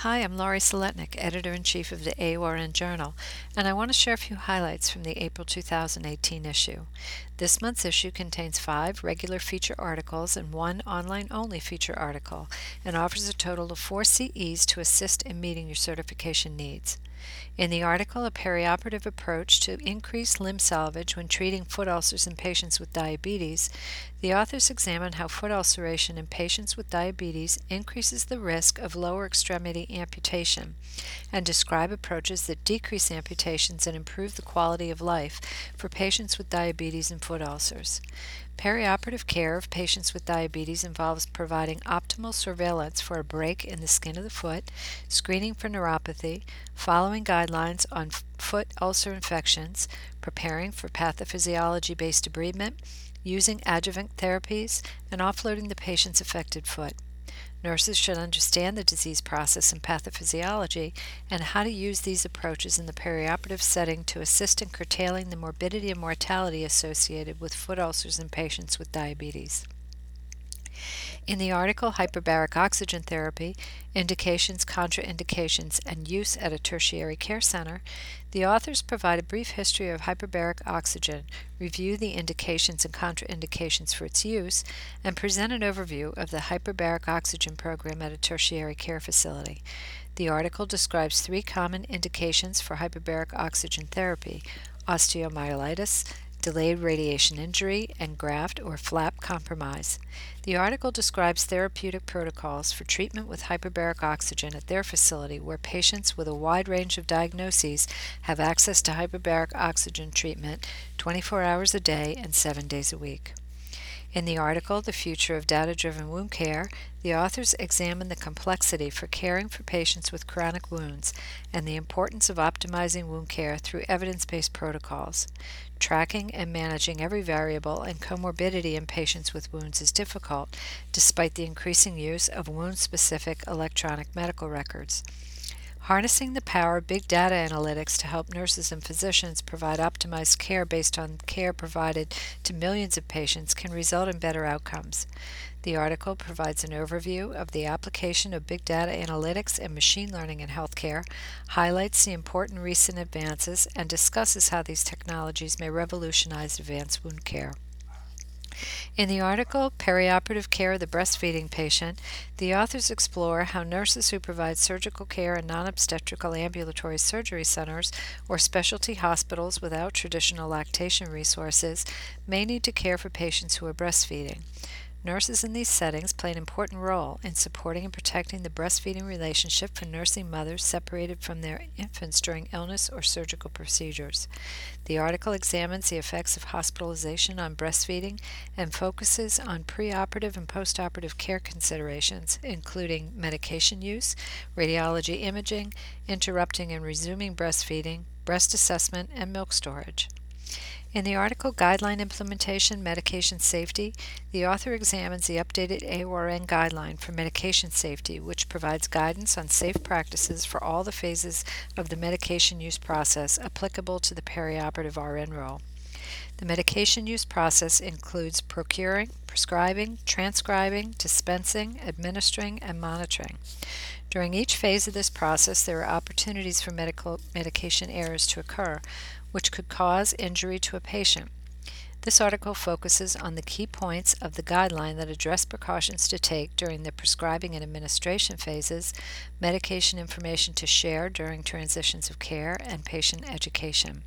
Hi, I'm Laurie Soletnik, editor in chief of the AORN Journal, and I want to share a few highlights from the April 2018 issue. This month's issue contains five regular feature articles and one online only feature article, and offers a total of four CEs to assist in meeting your certification needs. In the article, A Perioperative Approach to Increase Limb Salvage When Treating Foot Ulcers in Patients with Diabetes, the authors examine how foot ulceration in patients with diabetes increases the risk of lower extremity amputation and describe approaches that decrease amputations and improve the quality of life for patients with diabetes and foot ulcers. Perioperative care of patients with diabetes involves providing optimal surveillance for a break in the skin of the foot, screening for neuropathy, following guidelines on foot ulcer infections, preparing for pathophysiology based debridement, using adjuvant therapies, and offloading the patient's affected foot. Nurses should understand the disease process and pathophysiology and how to use these approaches in the perioperative setting to assist in curtailing the morbidity and mortality associated with foot ulcers in patients with diabetes. In the article Hyperbaric Oxygen Therapy Indications, Contraindications, and Use at a Tertiary Care Center, the authors provide a brief history of hyperbaric oxygen, review the indications and contraindications for its use, and present an overview of the hyperbaric oxygen program at a tertiary care facility. The article describes three common indications for hyperbaric oxygen therapy osteomyelitis, delayed radiation injury, and graft or flap compromise. The article describes therapeutic protocols for treatment with hyperbaric oxygen at their facility, where patients with a wide range of diagnoses have access to hyperbaric oxygen treatment 24 hours a day and 7 days a week. In the article, The Future of Data Driven Wound Care, the authors examine the complexity for caring for patients with chronic wounds and the importance of optimizing wound care through evidence based protocols. Tracking and managing every variable and comorbidity in patients with wounds is difficult, despite the increasing use of wound specific electronic medical records. Harnessing the power of big data analytics to help nurses and physicians provide optimized care based on care provided to millions of patients can result in better outcomes. The article provides an overview of the application of big data analytics and machine learning in healthcare, highlights the important recent advances, and discusses how these technologies may revolutionize advanced wound care. In the article Perioperative Care of the Breastfeeding Patient, the authors explore how nurses who provide surgical care in non obstetrical ambulatory surgery centers or specialty hospitals without traditional lactation resources may need to care for patients who are breastfeeding. Nurses in these settings play an important role in supporting and protecting the breastfeeding relationship for nursing mothers separated from their infants during illness or surgical procedures. The article examines the effects of hospitalization on breastfeeding and focuses on preoperative and postoperative care considerations, including medication use, radiology imaging, interrupting and resuming breastfeeding, breast assessment, and milk storage. In the article Guideline Implementation Medication Safety, the author examines the updated AORN guideline for medication safety, which provides guidance on safe practices for all the phases of the medication use process applicable to the perioperative RN role. The medication use process includes procuring, prescribing, transcribing, dispensing, administering, and monitoring. During each phase of this process, there are opportunities for medical medication errors to occur, which could cause injury to a patient. This article focuses on the key points of the guideline that address precautions to take during the prescribing and administration phases, medication information to share during transitions of care, and patient education.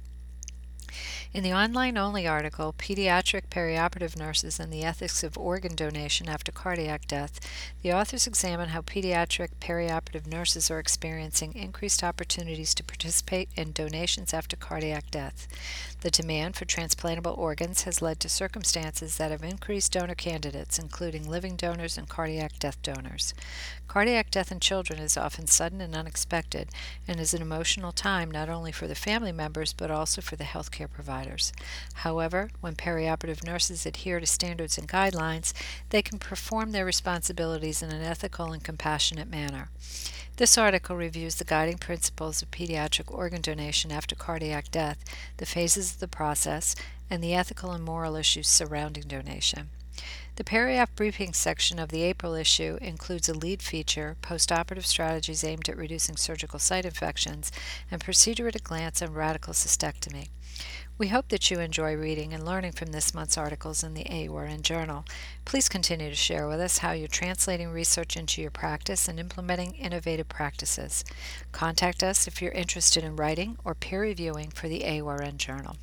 In the online only article, Pediatric Perioperative Nurses and the Ethics of Organ Donation After Cardiac Death, the authors examine how pediatric perioperative nurses are experiencing increased opportunities to participate in donations after cardiac death. The demand for transplantable organs has led to circumstances that have increased donor candidates, including living donors and cardiac death donors. Cardiac death in children is often sudden and unexpected and is an emotional time not only for the family members but also for the healthcare providers. However, when perioperative nurses adhere to standards and guidelines, they can perform their responsibilities in an ethical and compassionate manner. This article reviews the guiding principles of pediatric organ donation after cardiac death, the phases of the process, and the ethical and moral issues surrounding donation. The Periop briefing section of the April issue includes a lead feature, postoperative strategies aimed at reducing surgical site infections, and procedure at a glance on radical cystectomy. We hope that you enjoy reading and learning from this month's articles in the AORN Journal. Please continue to share with us how you're translating research into your practice and implementing innovative practices. Contact us if you're interested in writing or peer reviewing for the AORN Journal.